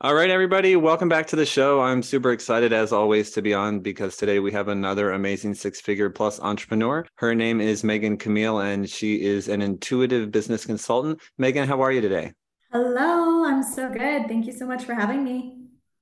All right, everybody, welcome back to the show. I'm super excited as always to be on because today we have another amazing six figure plus entrepreneur. Her name is Megan Camille and she is an intuitive business consultant. Megan, how are you today? Hello, I'm so good. Thank you so much for having me.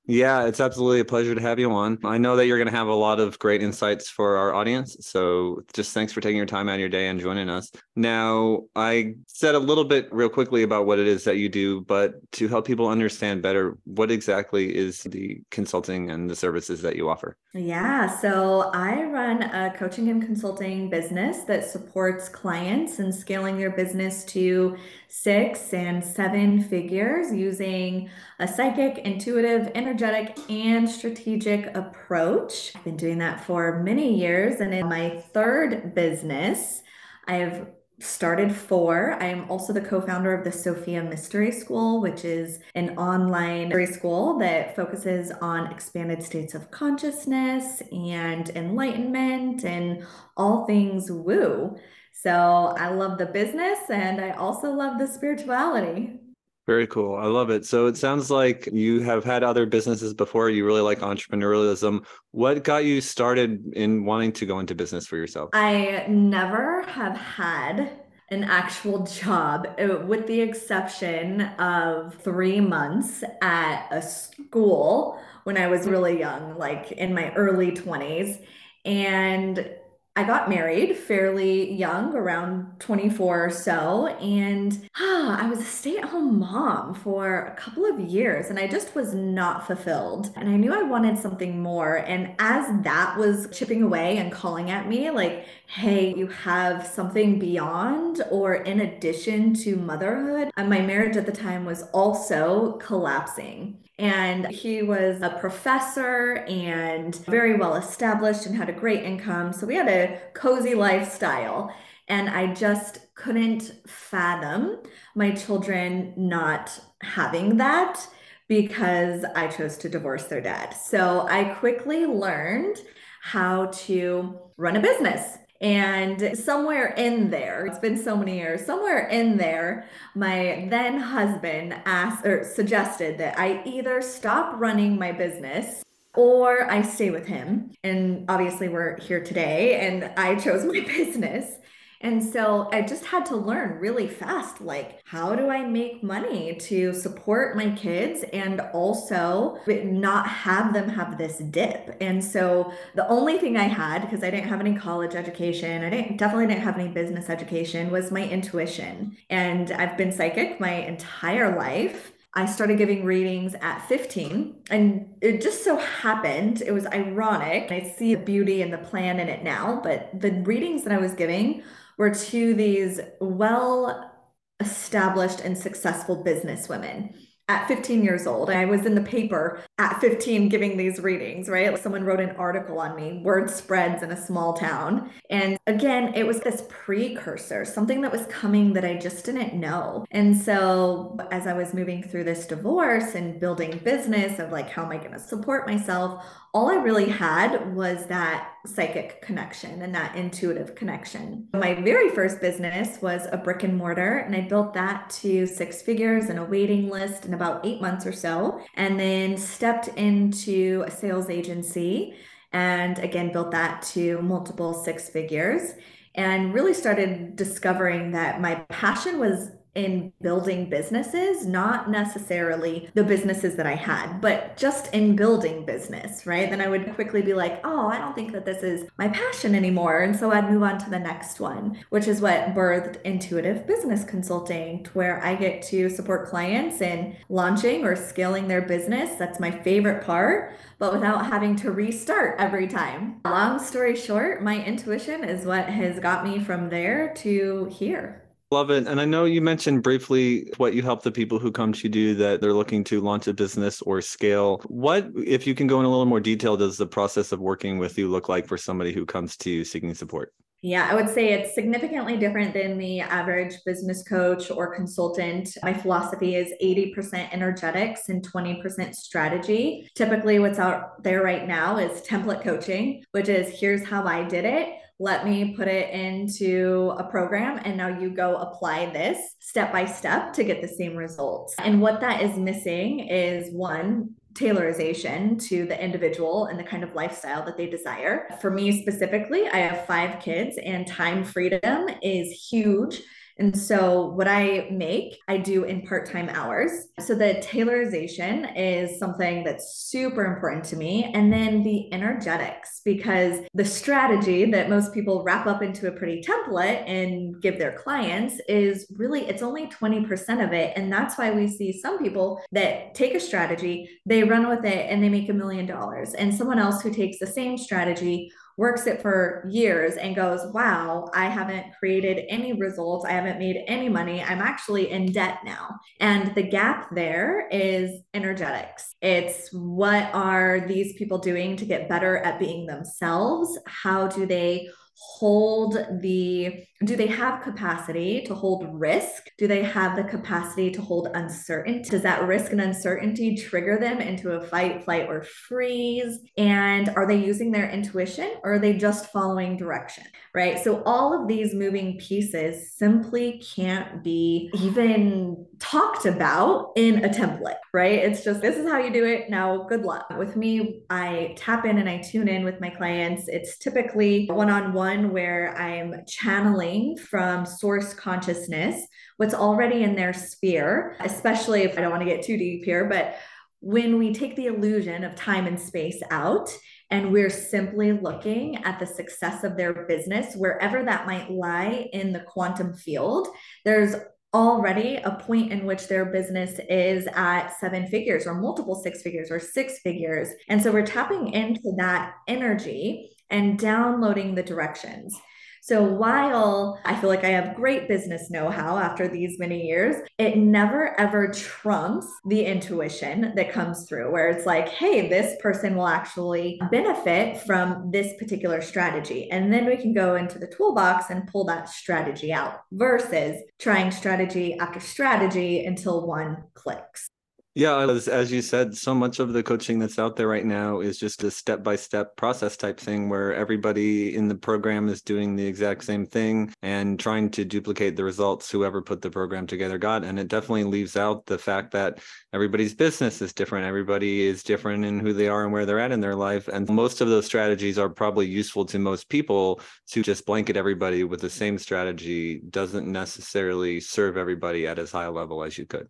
Yeah, it's absolutely a pleasure to have you on. I know that you're going to have a lot of great insights for our audience. So just thanks for taking your time out of your day and joining us. Now, I said a little bit real quickly about what it is that you do, but to help people understand better, what exactly is the consulting and the services that you offer? Yeah, so I run a coaching and consulting business that supports clients in scaling their business to six and seven figures using a psychic, intuitive, energetic, and strategic approach. I've been doing that for many years. And in my third business, I have started four. I am also the co founder of the Sophia Mystery School, which is an online mystery school that focuses on expanded states of consciousness and enlightenment and all things woo. So I love the business and I also love the spirituality. Very cool. I love it. So it sounds like you have had other businesses before. You really like entrepreneurialism. What got you started in wanting to go into business for yourself? I never have had an actual job, uh, with the exception of three months at a school when I was really young, like in my early 20s. And I got married fairly young, around 24 or so, and ah, I was a stay at home mom for a couple of years and I just was not fulfilled. And I knew I wanted something more. And as that was chipping away and calling at me, like, hey, you have something beyond or in addition to motherhood, and my marriage at the time was also collapsing. And he was a professor and very well established and had a great income. So we had a cozy lifestyle. And I just couldn't fathom my children not having that because I chose to divorce their dad. So I quickly learned how to run a business. And somewhere in there, it's been so many years, somewhere in there, my then husband asked or suggested that I either stop running my business or I stay with him. And obviously, we're here today, and I chose my business. And so I just had to learn really fast like, how do I make money to support my kids and also not have them have this dip? And so the only thing I had, because I didn't have any college education, I didn't definitely didn't have any business education, was my intuition. And I've been psychic my entire life. I started giving readings at 15, and it just so happened, it was ironic. I see the beauty and the plan in it now, but the readings that I was giving were to these well established and successful business women at 15 years old. I was in the paper at 15 giving these readings, right? Someone wrote an article on me, word spreads in a small town. And again, it was this precursor, something that was coming that I just didn't know. And so as I was moving through this divorce and building business of like, how am I going to support myself? all I really had was that psychic connection and that intuitive connection. My very first business was a brick and mortar, and I built that to six figures and a waiting list in about eight months or so, and then stepped into a sales agency and again built that to multiple six figures and really started discovering that my passion was in building businesses, not necessarily the businesses that I had, but just in building business, right? Then I would quickly be like, oh, I don't think that this is my passion anymore. And so I'd move on to the next one, which is what birthed intuitive business consulting, to where I get to support clients in launching or scaling their business. That's my favorite part, but without having to restart every time. Long story short, my intuition is what has got me from there to here. Love it. And I know you mentioned briefly what you help the people who come to you do that they're looking to launch a business or scale. What, if you can go in a little more detail, does the process of working with you look like for somebody who comes to you seeking support? Yeah, I would say it's significantly different than the average business coach or consultant. My philosophy is 80% energetics and 20% strategy. Typically, what's out there right now is template coaching, which is here's how I did it let me put it into a program and now you go apply this step by step to get the same results. And what that is missing is one, tailorization to the individual and the kind of lifestyle that they desire. For me specifically, I have five kids and time freedom is huge and so, what I make, I do in part time hours. So, the tailorization is something that's super important to me. And then the energetics, because the strategy that most people wrap up into a pretty template and give their clients is really, it's only 20% of it. And that's why we see some people that take a strategy, they run with it, and they make a million dollars. And someone else who takes the same strategy works it for years and goes, wow, I haven't created any results. I haven't made any money. I'm actually in debt now. And the gap there is energetics. It's what are these people doing to get better at being themselves? How do they hold the do they have capacity to hold risk? Do they have the capacity to hold uncertainty? Does that risk and uncertainty trigger them into a fight flight or freeze? And are they using their intuition or are they just following direction right? So all of these moving pieces simply can't be even talked about in a template right? It's just this is how you do it. Now good luck. With me i tap in and i tune in with my clients. It's typically one-on-one where I'm channeling from source consciousness, what's already in their sphere, especially if I don't want to get too deep here, but when we take the illusion of time and space out and we're simply looking at the success of their business, wherever that might lie in the quantum field, there's already a point in which their business is at seven figures or multiple six figures or six figures. And so we're tapping into that energy and downloading the directions. So while I feel like I have great business know how after these many years, it never ever trumps the intuition that comes through where it's like, hey, this person will actually benefit from this particular strategy. And then we can go into the toolbox and pull that strategy out versus trying strategy after strategy until one clicks. Yeah, as, as you said, so much of the coaching that's out there right now is just a step by step process type thing where everybody in the program is doing the exact same thing and trying to duplicate the results whoever put the program together got. And it definitely leaves out the fact that everybody's business is different. Everybody is different in who they are and where they're at in their life. And most of those strategies are probably useful to most people to just blanket everybody with the same strategy doesn't necessarily serve everybody at as high a level as you could.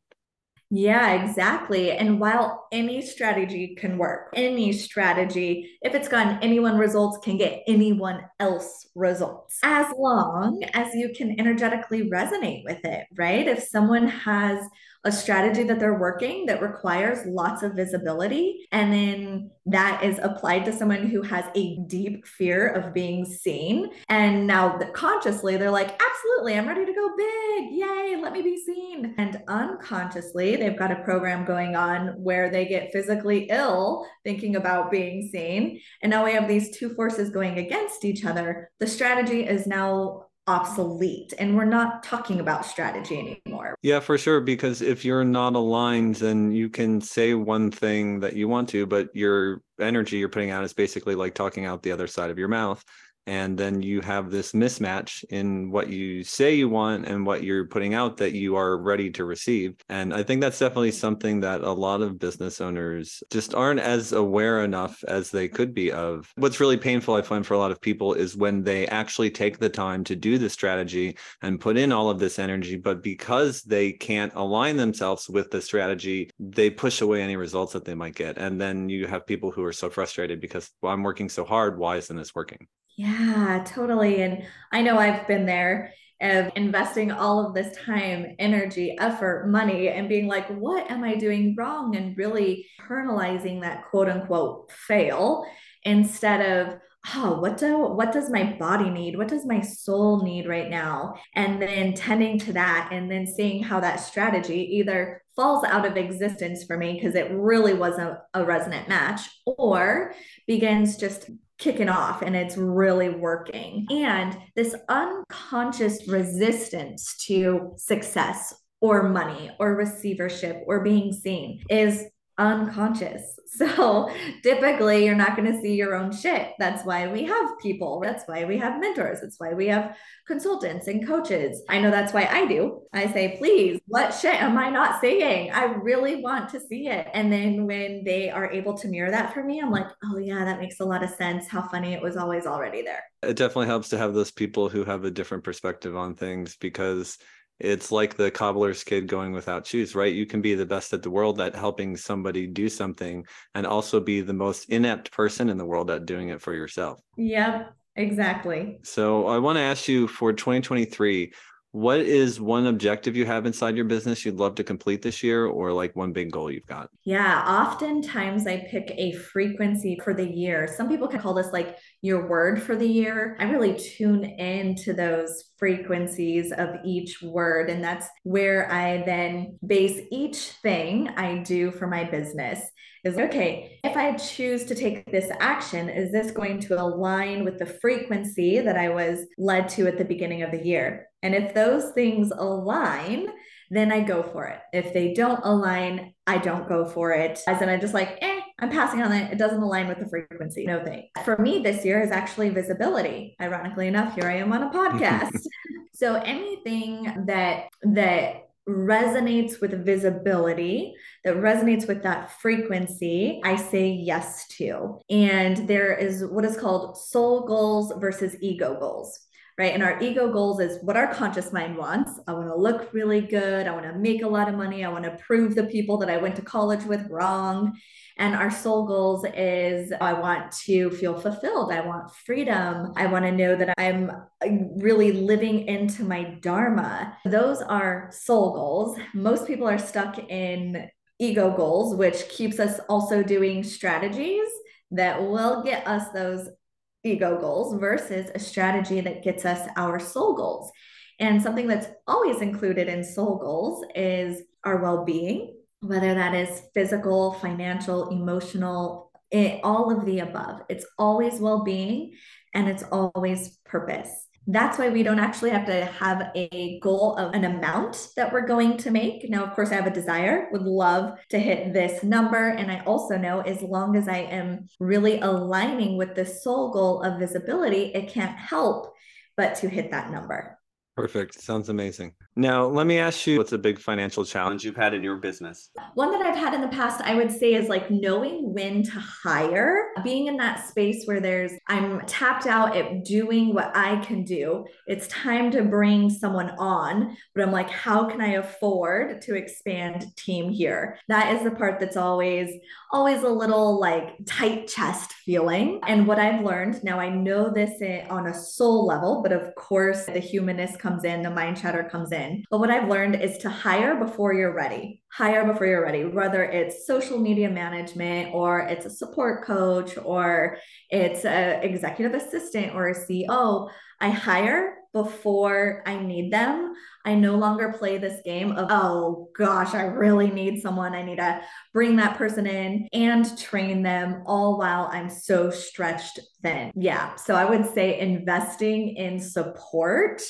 Yeah, exactly. And while any strategy can work, any strategy, if it's gotten anyone results, can get anyone else results, as long as you can energetically resonate with it, right? If someone has a strategy that they're working that requires lots of visibility. And then that is applied to someone who has a deep fear of being seen. And now that consciously, they're like, absolutely, I'm ready to go big. Yay, let me be seen. And unconsciously, they've got a program going on where they get physically ill thinking about being seen. And now we have these two forces going against each other. The strategy is now obsolete and we're not talking about strategy anymore. Yeah, for sure. Because if you're not aligned, then you can say one thing that you want to, but your energy you're putting out is basically like talking out the other side of your mouth and then you have this mismatch in what you say you want and what you're putting out that you are ready to receive. And i think that's definitely something that a lot of business owners just aren't as aware enough as they could be of. What's really painful i find for a lot of people is when they actually take the time to do the strategy and put in all of this energy but because they can't align themselves with the strategy they push away any results that they might get. And then you have people who are so frustrated because well, i'm working so hard. Why isn't this working yeah, totally. And I know I've been there of investing all of this time, energy, effort, money, and being like, what am I doing wrong? And really internalizing that quote unquote fail instead of, oh, what do what does my body need? What does my soul need right now? And then tending to that and then seeing how that strategy either falls out of existence for me because it really wasn't a resonant match or begins just kicking off and it's really working. And this unconscious resistance to success or money or receivership or being seen is unconscious. So typically, you're not going to see your own shit. That's why we have people. That's why we have mentors. That's why we have consultants and coaches. I know that's why I do. I say, please, what shit am I not seeing? I really want to see it. And then when they are able to mirror that for me, I'm like, oh, yeah, that makes a lot of sense. How funny it was always already there. It definitely helps to have those people who have a different perspective on things because it's like the cobbler's kid going without shoes, right? You can be the best at the world at helping somebody do something and also be the most inept person in the world at doing it for yourself. Yep, exactly. So I want to ask you for 2023, what is one objective you have inside your business you'd love to complete this year or like one big goal you've got? Yeah oftentimes i pick a frequency for the year. Some people can call this like your word for the year. I really tune into those frequencies of each word and that's where i then base each thing i do for my business is okay, if I choose to take this action, is this going to align with the frequency that I was led to at the beginning of the year? And if those things align, then I go for it. If they don't align, I don't go for it. As in, I just like, eh, I'm passing on it. It doesn't align with the frequency. No thing. For me, this year is actually visibility. Ironically enough, here I am on a podcast. so anything that that resonates with visibility, that resonates with that frequency, I say yes to. And there is what is called soul goals versus ego goals right? And our ego goals is what our conscious mind wants. I want to look really good. I want to make a lot of money. I want to prove the people that I went to college with wrong. And our soul goals is I want to feel fulfilled. I want freedom. I want to know that I'm uh, really living into my Dharma. Those are soul goals. Most people are stuck in ego goals, which keeps us also doing strategies that will get us those ego goals versus a strategy that gets us our soul goals. And something that's always included in soul goals is our well being, whether that is physical, financial, emotional, it, all of the above. It's always well being and it's always purpose. That's why we don't actually have to have a goal of an amount that we're going to make. Now, of course, I have a desire, would love to hit this number. And I also know as long as I am really aligning with the sole goal of visibility, it can't help but to hit that number. Perfect. Sounds amazing. Now, let me ask you what's a big financial challenge you've had in your business? One that I've had in the past, I would say, is like knowing when to hire, being in that space where there's, I'm tapped out at doing what I can do. It's time to bring someone on, but I'm like, how can I afford to expand team here? That is the part that's always, always a little like tight chest feeling. And what I've learned now, I know this eh, on a soul level, but of course, the humanist comes in, the mind chatter comes in. But what I've learned is to hire before you're ready. Hire before you're ready, whether it's social media management or it's a support coach or it's an executive assistant or a CEO. I hire before I need them. I no longer play this game of, oh gosh, I really need someone. I need to bring that person in and train them all while I'm so stretched thin. Yeah. So I would say investing in support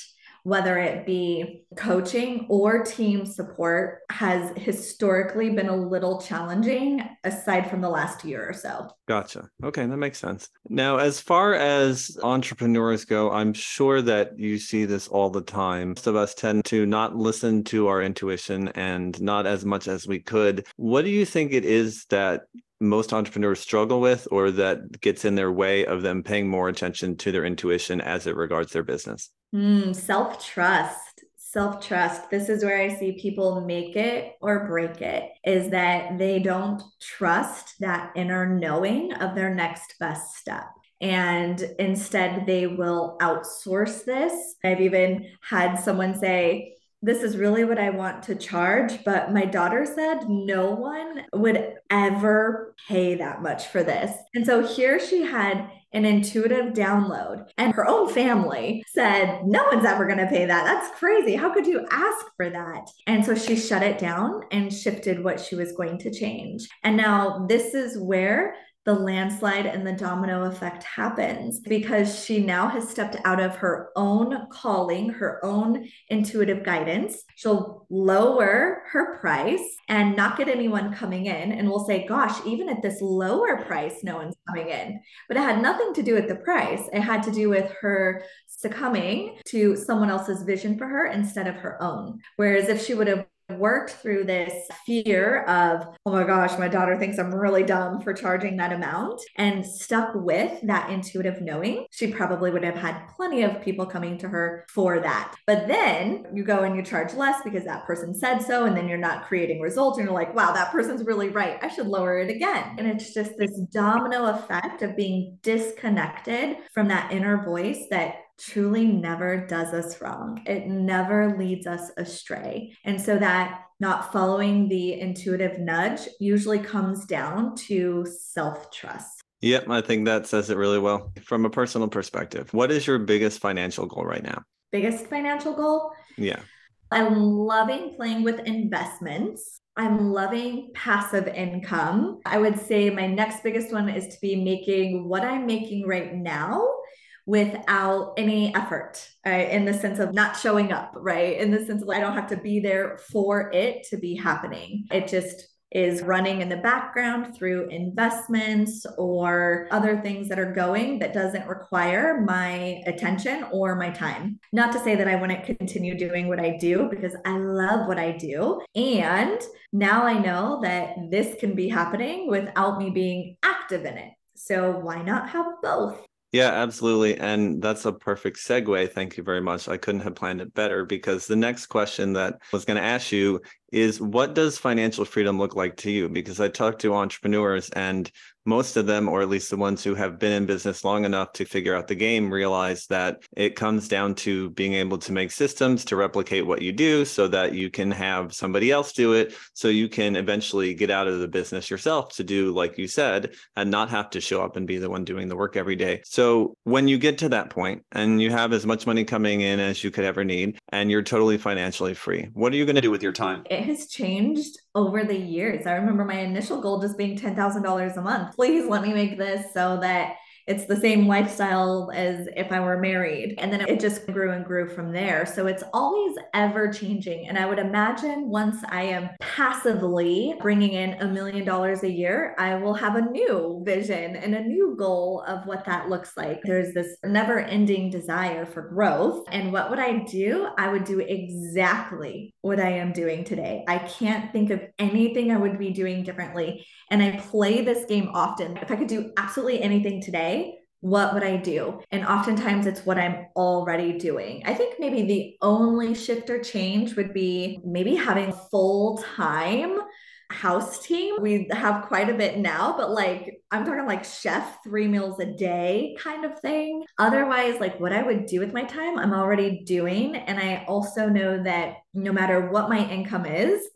whether it be coaching or team support, has historically been a little challenging aside from the last year or so. Gotcha. Okay, that makes sense. Now, as far as entrepreneurs go, I'm sure that you see this all the time. Most of us tend to not listen to our intuition and not as much as we could. What do you think it is that most entrepreneurs struggle with or that gets in their way of them paying more attention to their intuition as it regards their business? Mm, self trust. Self trust. This is where I see people make it or break it is that they don't trust that inner knowing of their next best step. And instead, they will outsource this. I've even had someone say, this is really what I want to charge. But my daughter said no one would ever pay that much for this. And so here she had an intuitive download, and her own family said, No one's ever going to pay that. That's crazy. How could you ask for that? And so she shut it down and shifted what she was going to change. And now this is where the landslide and the domino effect happens because she now has stepped out of her own calling, her own intuitive guidance. She'll lower her price and not get anyone coming in. And we'll say, gosh, even at this lower price, no one's coming in. But it had nothing to do with the price, it had to do with her succumbing to someone else's vision for her instead of her own. Whereas if she would have worked through this fear of, oh my gosh, my daughter thinks I'm really dumb for charging that amount and stuck with that intuitive knowing, she probably would have had plenty of people coming to her for that. But then you go and you charge less because that person said so, and then you're not creating results. And you're like, wow, that person's really right. I should lower it again. And it's just this domino effect of being disconnected from that inner voice that truly never does us wrong. It never leads us astray. And so that not following the intuitive nudge usually comes down to self trust. Yep, I think that says it really well. From a personal perspective, what is your biggest financial goal right now? Biggest financial goal? Yeah. I'm loving playing with investments. I'm loving passive income. I would say my next biggest one is to be making what I'm making right now without any effort right? in the sense of not showing up right in the sense of i don't have to be there for it to be happening it just is running in the background through investments or other things that are going that doesn't require my attention or my time. Not to say that I wouldn't continue doing what I do because I love what I do. And now I know that this can be happening without me being active in it. So why not have both? Yeah, absolutely. And that's a perfect segue. Thank you very much. I couldn't have planned it better because the next question that I was going to ask you is what does financial freedom look like to you? Because I talk to entrepreneurs and most of them, or at least the ones who have been in business long enough to figure out the game, realize that it comes down to being able to make systems to replicate what you do so that you can have somebody else do it. So you can eventually get out of the business yourself to do, like you said, and not have to show up and be the one doing the work every day. So when you get to that point and you have as much money coming in as you could ever need, and you're totally financially free, what are you going to do with your time? It has changed over the years. I remember my initial goal just being $10,000 a month. Please let me make this so that it's the same lifestyle as if I were married. And then it just grew and grew from there. So it's always ever changing. And I would imagine once I am passively bringing in a million dollars a year, I will have a new vision and a new goal of what that looks like. There's this never ending desire for growth. And what would I do? I would do exactly what I am doing today. I can't think of anything I would be doing differently. And I play this game often. If I could do absolutely anything today, what would I do? And oftentimes it's what I'm already doing. I think maybe the only shift or change would be maybe having full time house team. We have quite a bit now, but like I'm talking like chef three meals a day kind of thing. Otherwise, like what I would do with my time, I'm already doing. And I also know that no matter what my income is,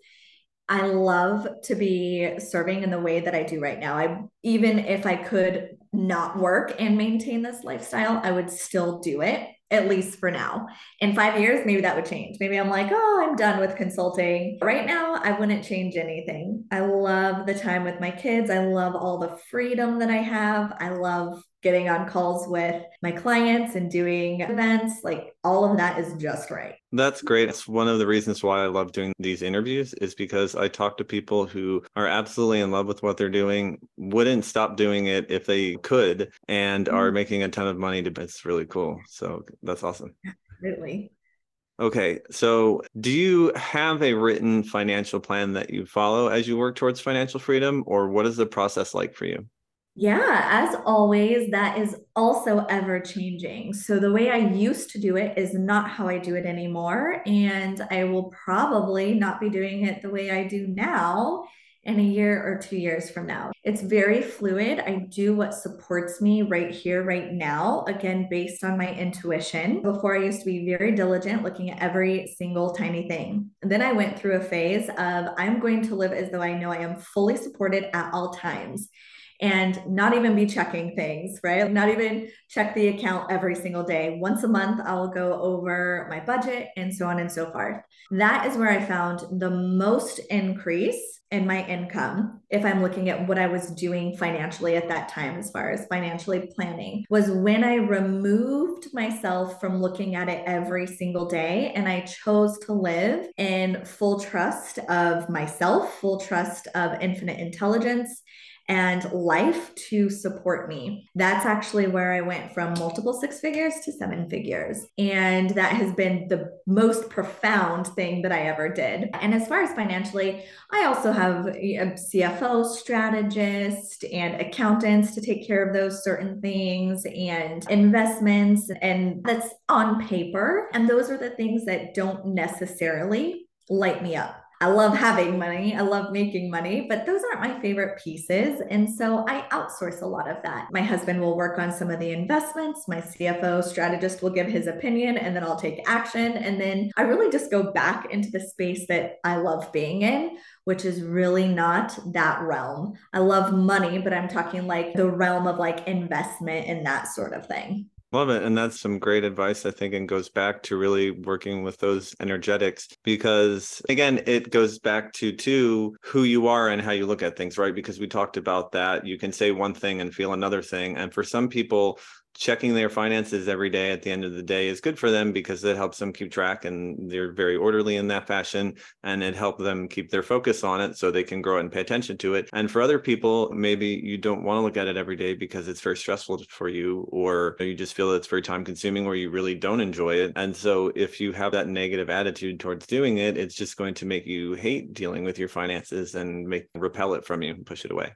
I love to be serving in the way that I do right now. I even if I could not work and maintain this lifestyle, I would still do it at least for now. In five years, maybe that would change. Maybe I'm like, oh, I'm done with consulting. Right now, I wouldn't change anything. I love the time with my kids. I love all the freedom that I have. I love getting on calls with my clients and doing events. Like all of that is just right. That's great. It's one of the reasons why I love doing these interviews is because I talk to people who are absolutely in love with what they're doing, wouldn't stop doing it if they could, and mm-hmm. are making a ton of money. To, it's really cool. So that's awesome. Absolutely. Okay. So, do you have a written financial plan that you follow as you work towards financial freedom, or what is the process like for you? Yeah, as always, that is also ever changing. So, the way I used to do it is not how I do it anymore. And I will probably not be doing it the way I do now in a year or two years from now. It's very fluid. I do what supports me right here, right now, again, based on my intuition. Before, I used to be very diligent looking at every single tiny thing. And then I went through a phase of I'm going to live as though I know I am fully supported at all times. And not even be checking things, right? Not even check the account every single day. Once a month, I'll go over my budget and so on and so forth. That is where I found the most increase in my income if i'm looking at what i was doing financially at that time as far as financially planning was when i removed myself from looking at it every single day and i chose to live in full trust of myself full trust of infinite intelligence and life to support me. That's actually where I went from multiple six figures to seven figures. And that has been the most profound thing that I ever did. And as far as financially, I also have a CFO strategist and accountants to take care of those certain things and investments. And that's on paper. And those are the things that don't necessarily light me up. I love having money. I love making money, but those aren't my favorite pieces. And so I outsource a lot of that. My husband will work on some of the investments. My CFO strategist will give his opinion and then I'll take action. And then I really just go back into the space that I love being in, which is really not that realm. I love money, but I'm talking like the realm of like investment and that sort of thing. Love it. And that's some great advice, I think, and goes back to really working with those energetics because, again, it goes back to, to who you are and how you look at things, right? Because we talked about that. You can say one thing and feel another thing. And for some people, checking their finances every day at the end of the day is good for them because it helps them keep track and they're very orderly in that fashion and it helps them keep their focus on it so they can grow and pay attention to it. And for other people maybe you don't want to look at it every day because it's very stressful for you or you just feel it's very time consuming or you really don't enjoy it. And so if you have that negative attitude towards doing it it's just going to make you hate dealing with your finances and make repel it from you and push it away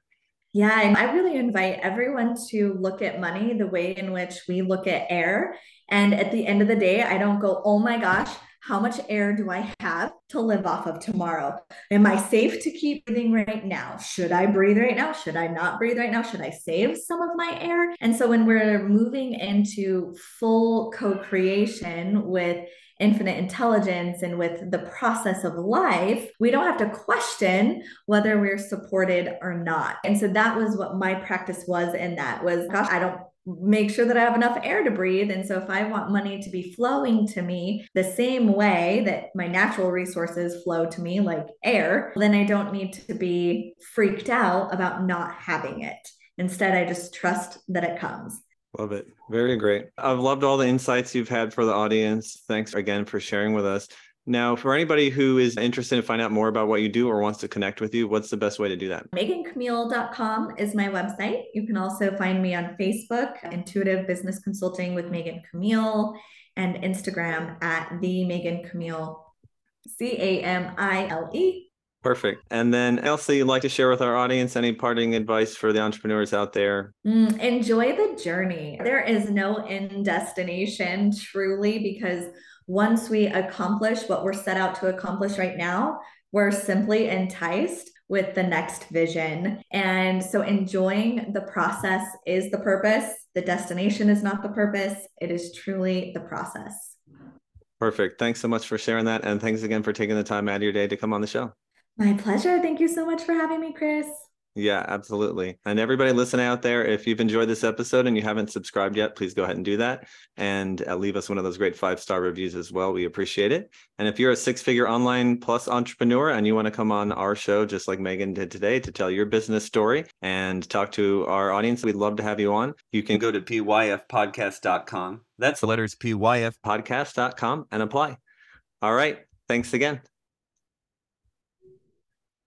yeah, and I really invite everyone to look at money the way in which we look at air. And at the end of the day, I don't go, oh my gosh, how much air do I have to live off of tomorrow? Am I safe to keep breathing right now? Should I breathe right now? Should I not breathe right now? Should I save some of my air? And so when we're moving into full co creation with infinite intelligence and with the process of life, we don't have to question whether we're supported or not. And so that was what my practice was in that was gosh, I don't make sure that I have enough air to breathe. And so if I want money to be flowing to me the same way that my natural resources flow to me, like air, then I don't need to be freaked out about not having it. Instead, I just trust that it comes. Love it. Very great. I've loved all the insights you've had for the audience. Thanks again for sharing with us. Now, for anybody who is interested in find out more about what you do or wants to connect with you, what's the best way to do that? MeganCamille.com is my website. You can also find me on Facebook, Intuitive Business Consulting with Megan Camille, and Instagram at the Megan Camille, C A M I L E Perfect. And then Elsie, you'd like to share with our audience any parting advice for the entrepreneurs out there? Mm, enjoy the journey. There is no end destination truly because once we accomplish what we're set out to accomplish right now, we're simply enticed with the next vision. And so enjoying the process is the purpose. The destination is not the purpose. It is truly the process. Perfect. Thanks so much for sharing that. And thanks again for taking the time out of your day to come on the show. My pleasure. Thank you so much for having me, Chris. Yeah, absolutely. And everybody listening out there, if you've enjoyed this episode and you haven't subscribed yet, please go ahead and do that and uh, leave us one of those great five star reviews as well. We appreciate it. And if you're a six figure online plus entrepreneur and you want to come on our show, just like Megan did today, to tell your business story and talk to our audience, we'd love to have you on. You can go to pyfpodcast.com. That's the letters pyfpodcast.com and apply. All right. Thanks again.